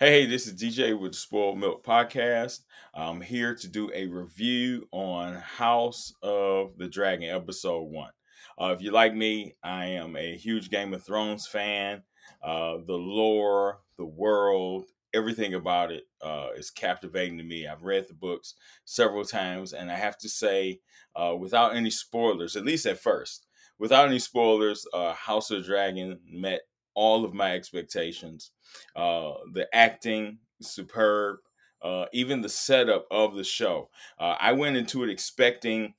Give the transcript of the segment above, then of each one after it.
Hey, this is DJ with Spoiled Milk Podcast. I'm here to do a review on House of the Dragon, Episode 1. Uh, if you like me, I am a huge Game of Thrones fan. Uh, the lore, the world, everything about it uh, is captivating to me. I've read the books several times, and I have to say, uh, without any spoilers, at least at first, without any spoilers, uh, House of the Dragon met all of my expectations. Uh, the acting, superb. Uh, even the setup of the show. Uh, I went into it expecting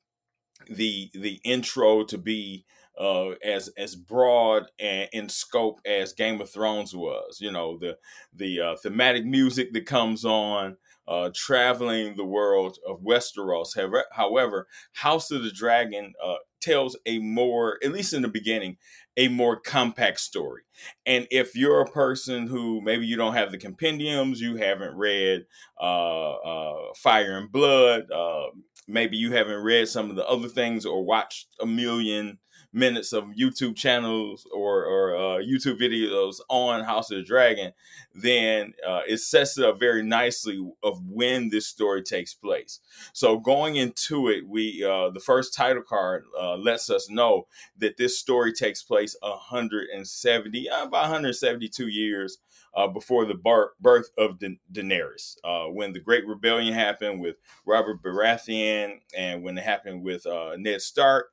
the the intro to be uh, as as broad and in scope as Game of Thrones was. You know the the uh, thematic music that comes on, uh, traveling the world of Westeros. However, House of the Dragon uh, tells a more, at least in the beginning, a more compact story. And if you're a person who maybe you don't have the compendiums, you haven't read uh, uh, Fire and Blood, uh, maybe you haven't read some of the other things or watched a million minutes of YouTube channels or, or uh, YouTube videos on House of the Dragon, then uh, it sets it up very nicely of when this story takes place. So going into it, we uh, the first title card uh, lets us know that this story takes place 170, uh, about 172 years uh, before the bar- birth of da- Daenerys. Uh, when the Great Rebellion happened with Robert Baratheon, and when it happened with uh, Ned Stark,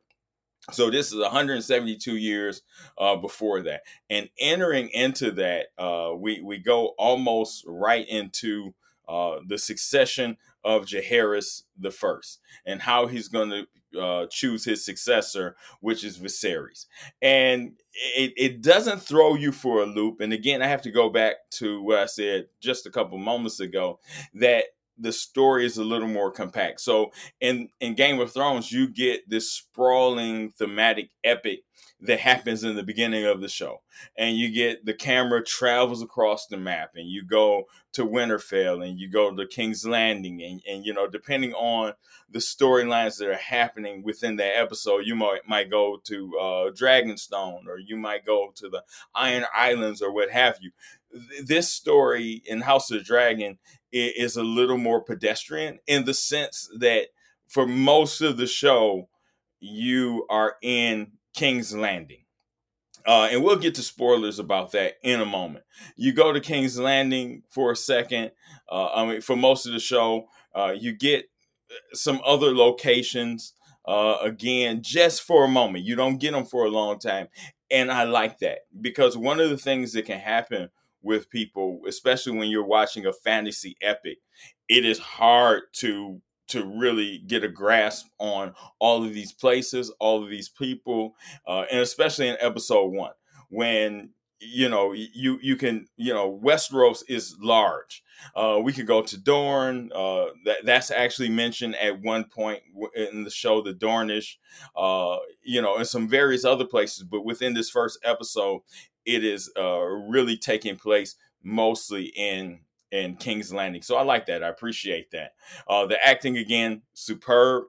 so this is 172 years uh, before that, and entering into that, uh, we we go almost right into uh, the succession of Jaehaerys the First, and how he's going to uh, choose his successor, which is Viserys. And it, it doesn't throw you for a loop. And again, I have to go back to what I said just a couple moments ago that the story is a little more compact. So in in Game of Thrones, you get this sprawling thematic epic that happens in the beginning of the show. And you get the camera travels across the map and you go to Winterfell and you go to King's Landing and, and you know, depending on the storylines that are happening within that episode, you might might go to uh, Dragonstone or you might go to the Iron Islands or what have you. This story in House of the Dragon is a little more pedestrian in the sense that for most of the show, you are in King's Landing. Uh, and we'll get to spoilers about that in a moment. You go to King's Landing for a second. Uh, I mean, for most of the show, uh, you get some other locations. Uh, again, just for a moment, you don't get them for a long time, and I like that because one of the things that can happen with people, especially when you're watching a fantasy epic, it is hard to to really get a grasp on all of these places, all of these people, uh, and especially in episode one when you know you you can you know Westeros is large. Uh, we could go to Dorne. Uh, that that's actually mentioned at one point in the show, the Dornish. Uh, you know, and some various other places. But within this first episode, it is uh, really taking place mostly in in King's Landing. So I like that. I appreciate that. Uh, the acting again, superb.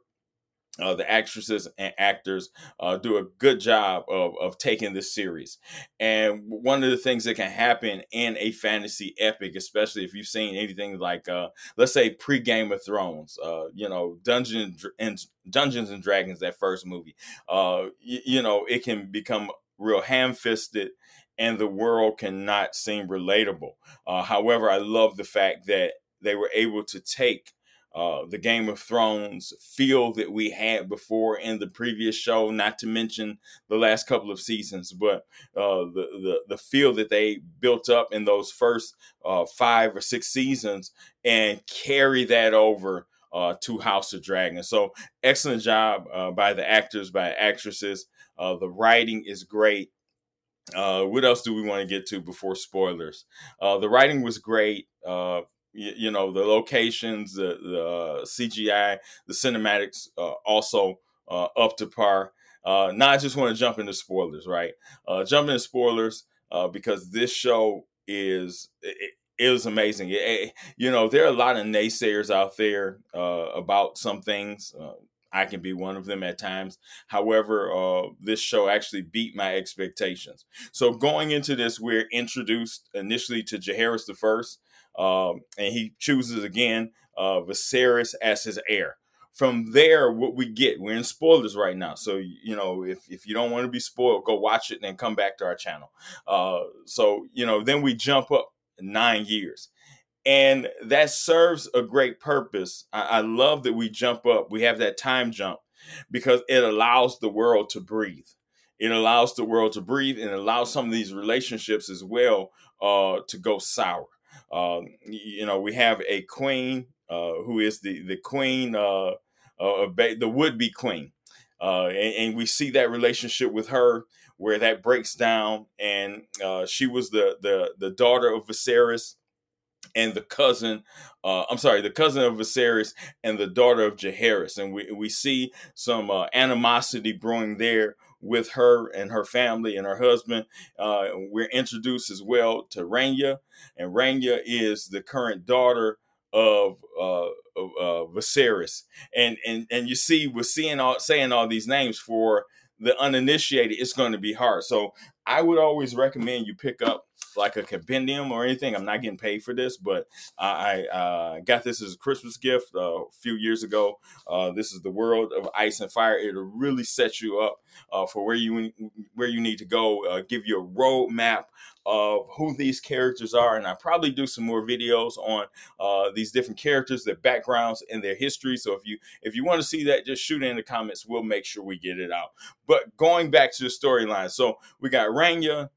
Uh, the actresses and actors uh, do a good job of, of taking this series. And one of the things that can happen in a fantasy epic, especially if you've seen anything like, uh, let's say, pre Game of Thrones, uh, you know, Dungeons and Dungeons and Dragons, that first movie, uh, you, you know, it can become real ham fisted and the world cannot seem relatable. Uh, however, I love the fact that they were able to take uh, the Game of Thrones feel that we had before in the previous show, not to mention the last couple of seasons, but uh, the, the, the feel that they built up in those first uh, five or six seasons and carry that over uh, to House of Dragon. So excellent job uh, by the actors, by actresses. The writing is great. Uh, what else do we want to get to before spoilers? Uh, the writing was great. Uh, you, you, know, the locations, the, the uh, CGI, the cinematics, uh, also uh, up to par. now, I just want to jump into spoilers, right? jump into spoilers because this show is it, it was amazing. It, it, you know, there are a lot of naysayers out there about some things I can be one of them at times. However, uh, this show actually beat my expectations. So going into this, we're introduced initially to Jaehaerys the First, um, and he chooses again uh, Viserys as his heir. From there, what we get, we're in spoilers right now. So, you know, if, if you don't want to be spoiled, go watch it and then come back to our channel. Uh, so, you know, then we jump up nine years and that serves a great purpose. I, I, love that we jump up, we have that time jump because it allows the world to breathe. It allows the world to breathe and allows some of these relationships as well uh, to go sour. Um, you know, we have a queen uh, who is the the queen, uh, uh the would be queen, uh, and, and, we see that relationship with her where that breaks down, and uh, she was the the the daughter of Viserys and the cousin, uh, I'm sorry, the cousin of Viserys and the daughter of Jaehaerys. And we, we see some uh, animosity brewing there with her and her family and her husband. Uh, we're introduced as well to Rhaenyra, and Rhaenyra is the current daughter of, uh, of uh, Viserys. And, and, and you see, we're seeing all, saying all these names for the uninitiated, it's going to be hard. So I would always recommend you pick up like a compendium or anything. I'm not getting paid for this, but I uh, got this as a Christmas gift uh, a few years ago. Uh, this is the World of Ice and Fire. It'll really set you up uh, for where you where you need to go. Uh, give you a roadmap of who these characters are, and I probably do some more videos on uh, these different characters, their backgrounds, and their history. So if you if you want to see that, just shoot it in the comments. We'll make sure we get it out. But going back to the storyline, so we got Rhaenyra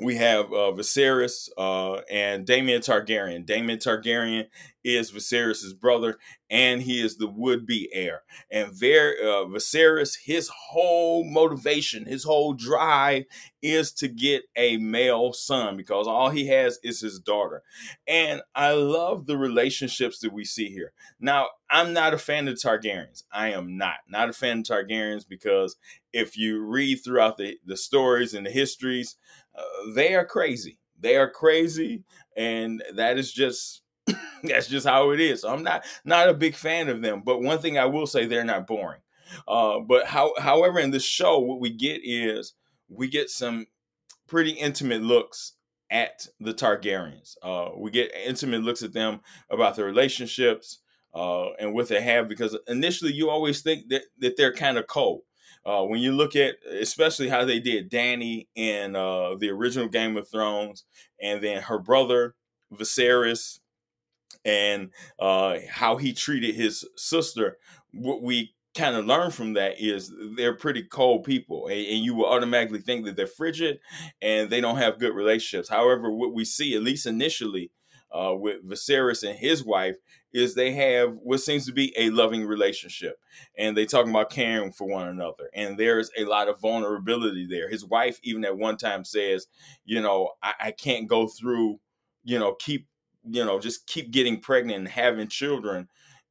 we have uh, Viserys uh, and Daemon Targaryen. Daemon Targaryen is Viserys' brother, and he is the would-be heir. And Ver- uh, Viserys, his whole motivation, his whole drive is to get a male son because all he has is his daughter. And I love the relationships that we see here. Now, I'm not a fan of Targaryens. I am not. Not a fan of Targaryens because if you read throughout the, the stories and the histories, uh, they are crazy. They are crazy, and that is just that's just how it is. So I'm not not a big fan of them, but one thing I will say, they're not boring. Uh, but how, however, in this show, what we get is we get some pretty intimate looks at the Targaryens. Uh, we get intimate looks at them about their relationships uh, and what they have, because initially you always think that, that they're kind of cold. Uh, when you look at especially how they did Dany in uh, the original Game of Thrones, and then her brother Viserys, and uh, how he treated his sister, what we kind of learn from that is they're pretty cold people, and, and you will automatically think that they're frigid and they don't have good relationships. However, what we see, at least initially, uh, with Viserys and his wife is they have what seems to be a loving relationship and they talk about caring for one another and there's a lot of vulnerability there his wife even at one time says you know I, I can't go through you know keep you know just keep getting pregnant and having children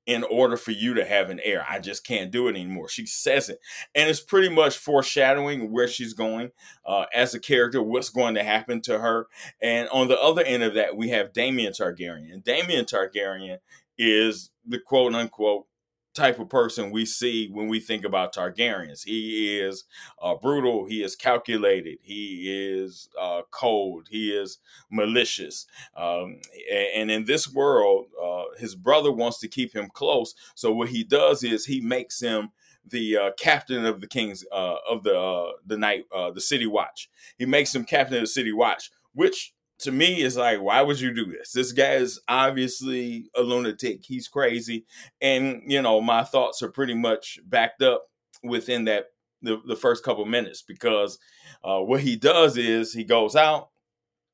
in order for you to have an heir. I just can't do it anymore. She says it. And it's pretty much foreshadowing where she's going uh, as a character, what's going to happen to her. And on the other end of that, we have Daemon Targaryen. Daemon Targaryen is the quote unquote type of person we see when we think about Targaryens. He is uh, brutal. He is calculated. He is uh, cold. He is malicious. Um, and, in this world, uh, his brother wants to keep him close. So what he does is he makes him the uh, captain of the king's uh, of the uh, the night the city watch. He makes him captain of the city watch, which to me is like, why would you do this? This guy is obviously a lunatic. He's crazy. And, you know, my thoughts are pretty much backed up within that the, the first couple minutes because uh, what he does is he goes out,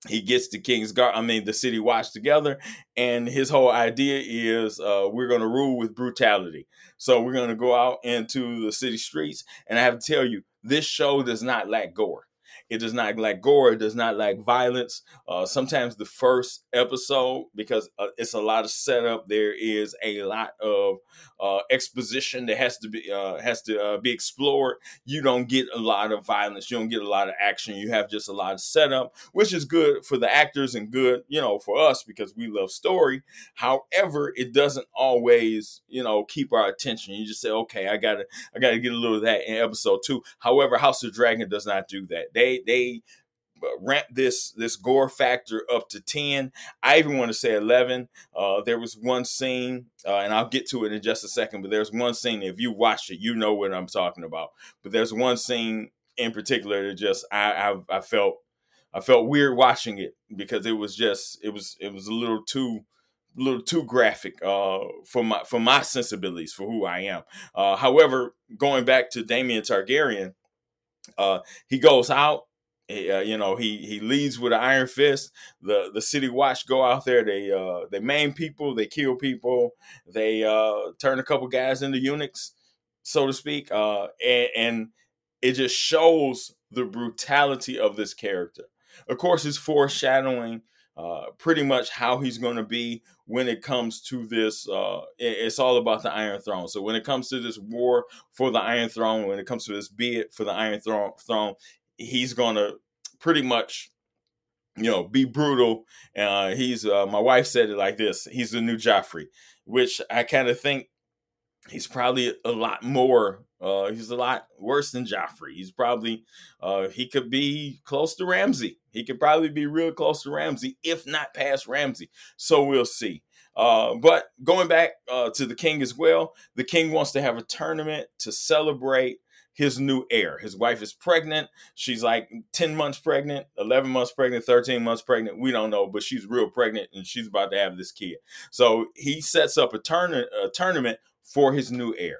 he gets the King's Guard, I mean, the city watch together, and his whole idea is uh, we're going to rule with brutality. So we're going to go out into the city streets, and I have to tell you, this show does not lack gore It does not lack gore. It does not lack violence. Uh, sometimes the first episode, because uh, it's a lot of setup, there is a lot of uh, exposition that has to be uh, has to uh, be explored. You don't get a lot of violence. You don't get a lot of action. You have just a lot of setup, which is good for the actors and good, you know, for us because we love story. However, it doesn't always, you know, keep our attention. You just say, okay, I gotta, I gotta get a little of that in episode two. However, House of Dragon does not do that. They they ramp this this gore factor up to 10 i even want to say 11 uh, there was one scene uh, and i'll get to it in just a second but there's one scene if you watch it you know what i'm talking about. But there's one scene in particular that just i i, I felt i felt weird watching it because it was just it was it was a little too a little too graphic uh, for my for my sensibilities for who I am. Uh, however, going back to Daemon Targaryen, uh, he goes out he, uh, you know, he he leads with an iron fist. The the city watch go out there. They uh they maim people. They kill people. They uh turn a couple guys into eunuchs, so to speak. Uh, and, and it just shows the brutality of this character. Of course, it's foreshadowing uh, pretty much how he's going to be when it comes to this. Uh, it's all about the Iron Throne. So when it comes to this war for the Iron Throne, when it comes to this bid for the Iron Throne, throne he's going to pretty much you know be brutal uh he's uh my wife said it like this he's the new joffrey which i kind of think he's probably a lot more uh he's a lot worse than joffrey he's probably uh he could be close to ramsay he could probably be real close to ramsay if not past ramsay so we'll see uh, but going back uh, to the king as well, the king wants to have a tournament to celebrate his new heir. His wife is pregnant. She's like 10 months pregnant, 11 months pregnant, 13 months pregnant. We don't know, but she's real pregnant and she's about to have this kid. So he sets up a, turn- a tournament for his new heir,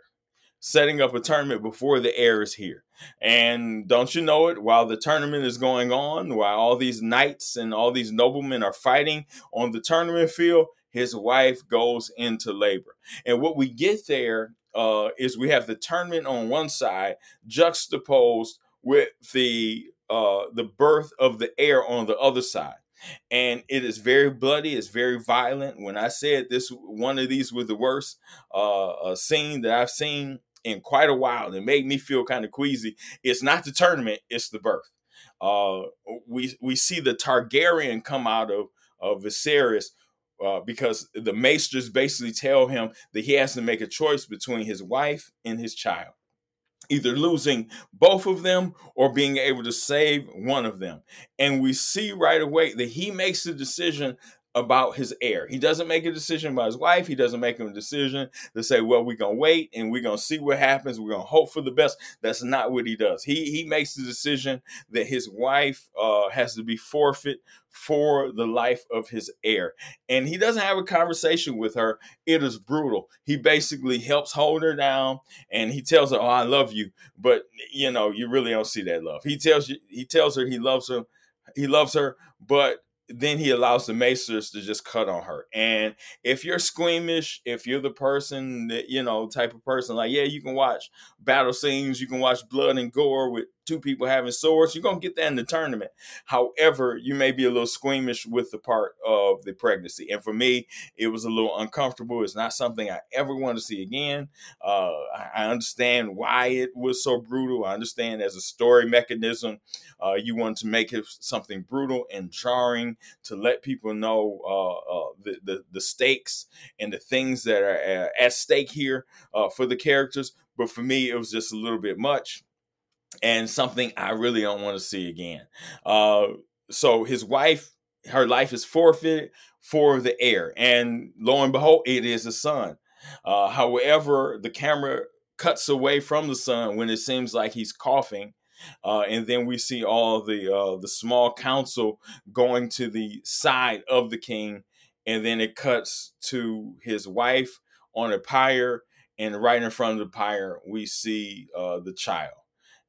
setting up a tournament before the heir is here. And don't you know it, while the tournament is going on, while all these knights and all these noblemen are fighting on the tournament field, his wife goes into labor. And what we get there uh, is we have the tournament on one side juxtaposed with the uh, the birth of the heir on the other side and it is very bloody it's very violent when i said this one of these was the worst uh, uh, scene that i've seen in quite a while it made me feel kind of queasy it's not the tournament it's the birth. Uh, we we see the targaryen come out of of viserys uh, because the maesters basically tell him that he has to make a choice between his wife and his child either losing both of them or being able to save one of them. And we see right away that he makes the decision about his heir. He doesn't make a decision about his wife. He doesn't make a decision to say, well, we're gonna wait and we're gonna see what happens. We're gonna hope for the best. That's not what he does. He he makes the decision that his wife uh, has to be forfeit for the life of his heir. And he doesn't have a conversation with her. It is brutal. He basically helps hold her down and he tells her, Oh, I love you. But you know, you really don't see that love. He tells you he tells her he loves her, he loves her, but then he allows the Maesters to just cut on her. And if you're squeamish, if you're the person that, you know, type of person, like, yeah, you can watch battle scenes, you can watch blood and gore with two people having swords, you're to get that in the tournament. However, you may be a little squeamish with the part of the pregnancy. And for me, it was a little uncomfortable. It's not something I ever want to see again. Uh, I understand why it was so brutal. I understand as a story mechanism, uh, you want to make it something brutal and jarring to let people know uh, uh the, the, the, stakes and the things that are at stake here uh, for the characters. But for me, it was just a little bit much and something I really don't want to see again. Uh, so his wife, her life is forfeit for the heir, and lo and behold, it is a son. Uh, however, the camera cuts away from the son when it seems like he's coughing. Uh, and then we see all the uh, the small council going to the side of the king, and then it cuts to his wife on a pyre, and right in front of the pyre we see uh, the child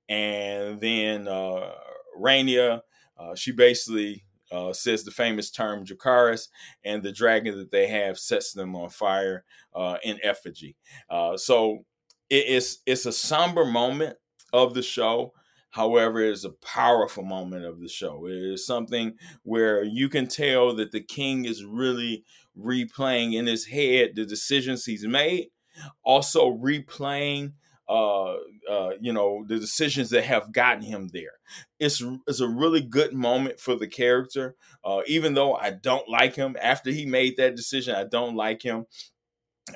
and then uh, Rhaenyra, uh, she basically uh, says the famous term Dracarys, and the dragon that they have sets them on fire uh, in effigy. Uh, so it, it's it's a somber moment of the show. However, it is a powerful moment of the show. It is something where you can tell that the king is really replaying in his head the decisions he's made, also replaying uh, uh, you know, the decisions that have gotten him there. It's it's a really good moment for the character. Uh, even though I don't like him after he made that decision, I don't like him.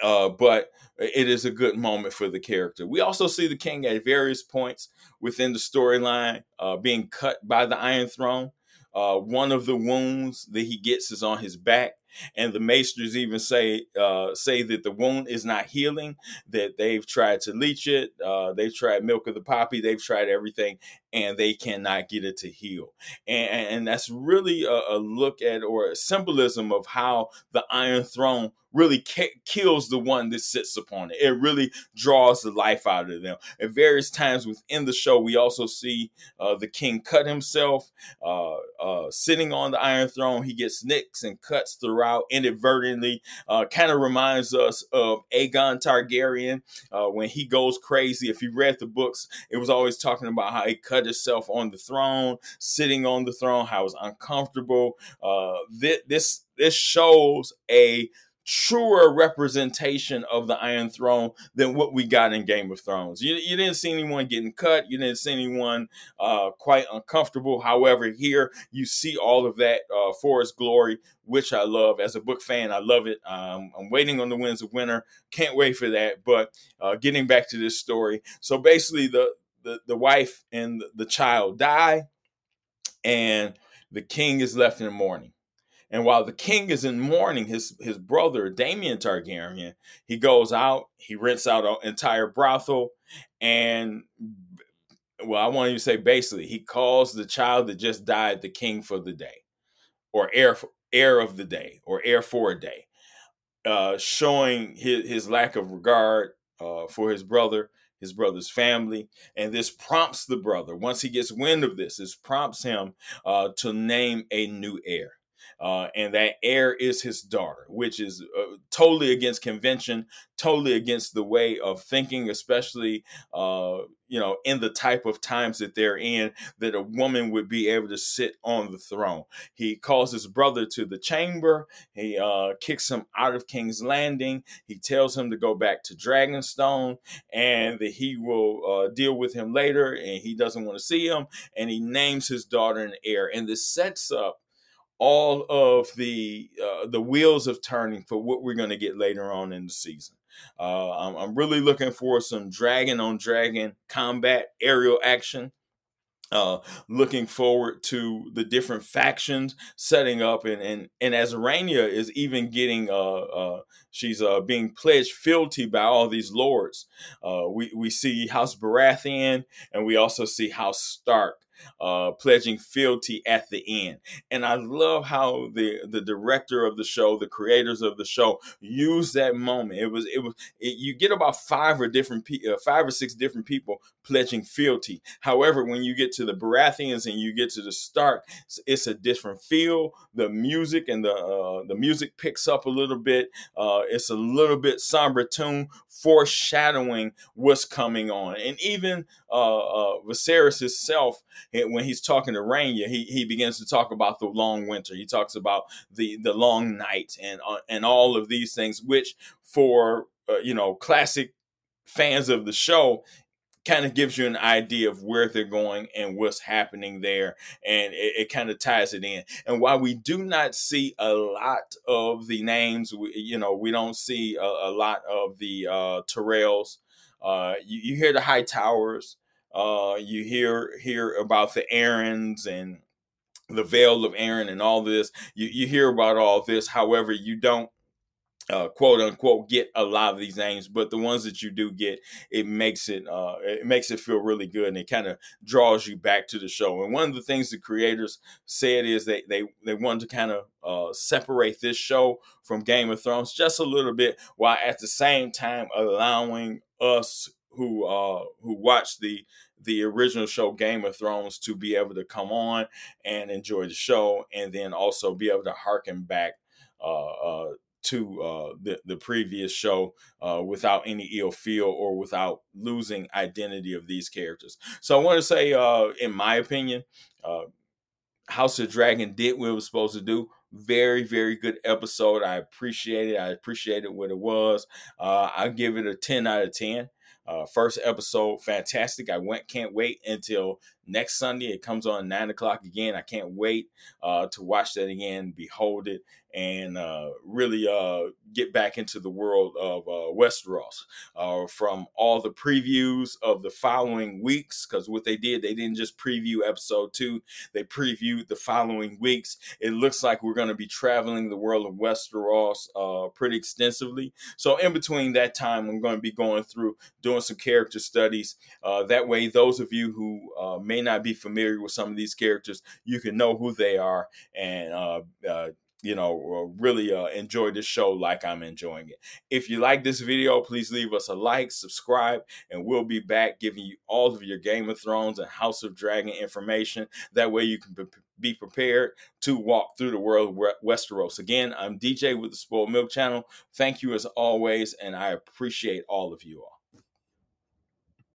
Uh, but it is a good moment for the character. We also see the king at various points within the storyline uh, being cut by the Iron Throne. Uh, one of the wounds that he gets is on his back, and the maesters even say uh, say that the wound is not healing. That they've tried to leech it, uh, they've tried milk of the poppy, they've tried everything, and they cannot get it to heal. And, and that's really a, a look at or a symbolism of how the Iron Throne really kills the one that sits upon it. It really draws the life out of them. At various times within the show, we also see uh, the king cut himself, uh, uh, sitting on the Iron Throne. He gets nicks and cuts throughout inadvertently. Uh, kind of reminds us of Aegon Targaryen uh, when he goes crazy. If you read the books, it was always talking about how he cut himself on the throne, sitting on the throne, how it was uncomfortable. Uh, this this this shows a truer representation of the Iron Throne than what we got in Game of Thrones. You, you didn't see anyone getting cut. You didn't see anyone uh, quite uncomfortable. However, here you see all of that uh, glory, which I love. As a book fan, I love it. Um, I'm waiting on the Winds of Winter. Can't wait for that. But uh, getting back to this story, so basically the the, the wife and the child die, and the king is left in mourning. And while the king is in mourning, his his brother Daemon Targaryen, he goes out, he rents out an entire brothel, and well, I want you to say basically, he calls the child that just died the king for the day, or heir heir of the day, or heir for a day, uh, showing his his lack of regard uh, for his brother his brother's family. And this prompts the brother, once he gets wind of this, this prompts him uh, to name a new heir uh, and that heir is his daughter, which is uh, totally against convention, totally against the way of thinking, especially uh, you know in the type of times that they're in, that a woman would be able to sit on the throne. He calls his brother to the chamber. He uh, kicks him out of King's Landing. He tells him to go back to Dragonstone, and that he will uh, deal with him later. And he doesn't want to see him, and he names his daughter an heir. And this sets up all of the uh, the wheels of turning for what we're going to get later on in the season. Uh, I'm, I'm, really looking for some dragon on dragon combat aerial action. Uh, looking forward to the different factions setting up, and and and as Rhaenyra is even getting uh, uh she's uh being pledged fealty by all these lords. We we see House Baratheon, and we also see House Stark uh, pledging fealty at the end. And I love how the the director of the show, the creators of the show, used that moment. It was it was it, you get about five or different pe- uh, five or six different people pledging fealty. However, when you get to the Baratheons and you get to the Stark, it's, it's a different feel. The music and the uh, the music picks up a little bit. Uh, it's a little bit somber tune, foreshadowing what's coming on. And even uh, uh, Viserys himself, when he's talking to Rhaenyra, he, he begins to talk about the long winter. He talks about the the long night and uh, and all of these things, which for uh, you know classic fans of the show kind of gives you an idea of where they're going and what's happening there and it, it kind of ties it in. And while we do not see a lot of the names we, you know we don't see a, a lot of the uh Tyrells uh you, you hear the Hightowers uh you hear hear about the Arryns and the Vale of Arryn and all this. You, you hear about all this. However you don't uh, quote unquote get a lot of these names, but the ones that you do get, it makes it uh, it makes it feel really good, and it kind of draws you back to the show. And one of the things the creators said is they they they wanted to kind of uh, separate this show from Game of Thrones just a little bit, while at the same time allowing us who uh who watch the the original show Game of Thrones to be able to come on and enjoy the show, and then also be able to harken back uh, uh, to uh, the the previous show uh, without any ill feel or without losing identity of these characters. So I want to say, uh, in my opinion, uh, House of Dragon did what it was supposed to do. Very, very good episode. I appreciate it. I appreciated what it was. Uh, I give it a 10 out of 10. Uh, first episode, fantastic. I went, can't wait until next Sunday. It comes on nine o'clock again. I can't wait uh, to watch that again, behold it, and uh, really uh, get back into the world of uh, Westeros. Uh, from all the previews of the following weeks, because what they did, they didn't just preview episode two, they previewed the following weeks. It looks like we're going to be traveling the world of Westeros uh, pretty extensively. So, in between that time, I'm going to be going through doing some character studies. that way, those of you who may not be familiar with some of these characters, you can know who they are and uh, uh, you know, really uh, enjoy this show like I'm enjoying it. If you like this video, please leave us a like, subscribe, and we'll be back giving you all of your Game of Thrones and House of Dragon information. That way you can be prepared to walk through the world of Westeros. Again, I'm DJ with the Spoiled Milk Channel. Thank you as always, and I appreciate all of you all.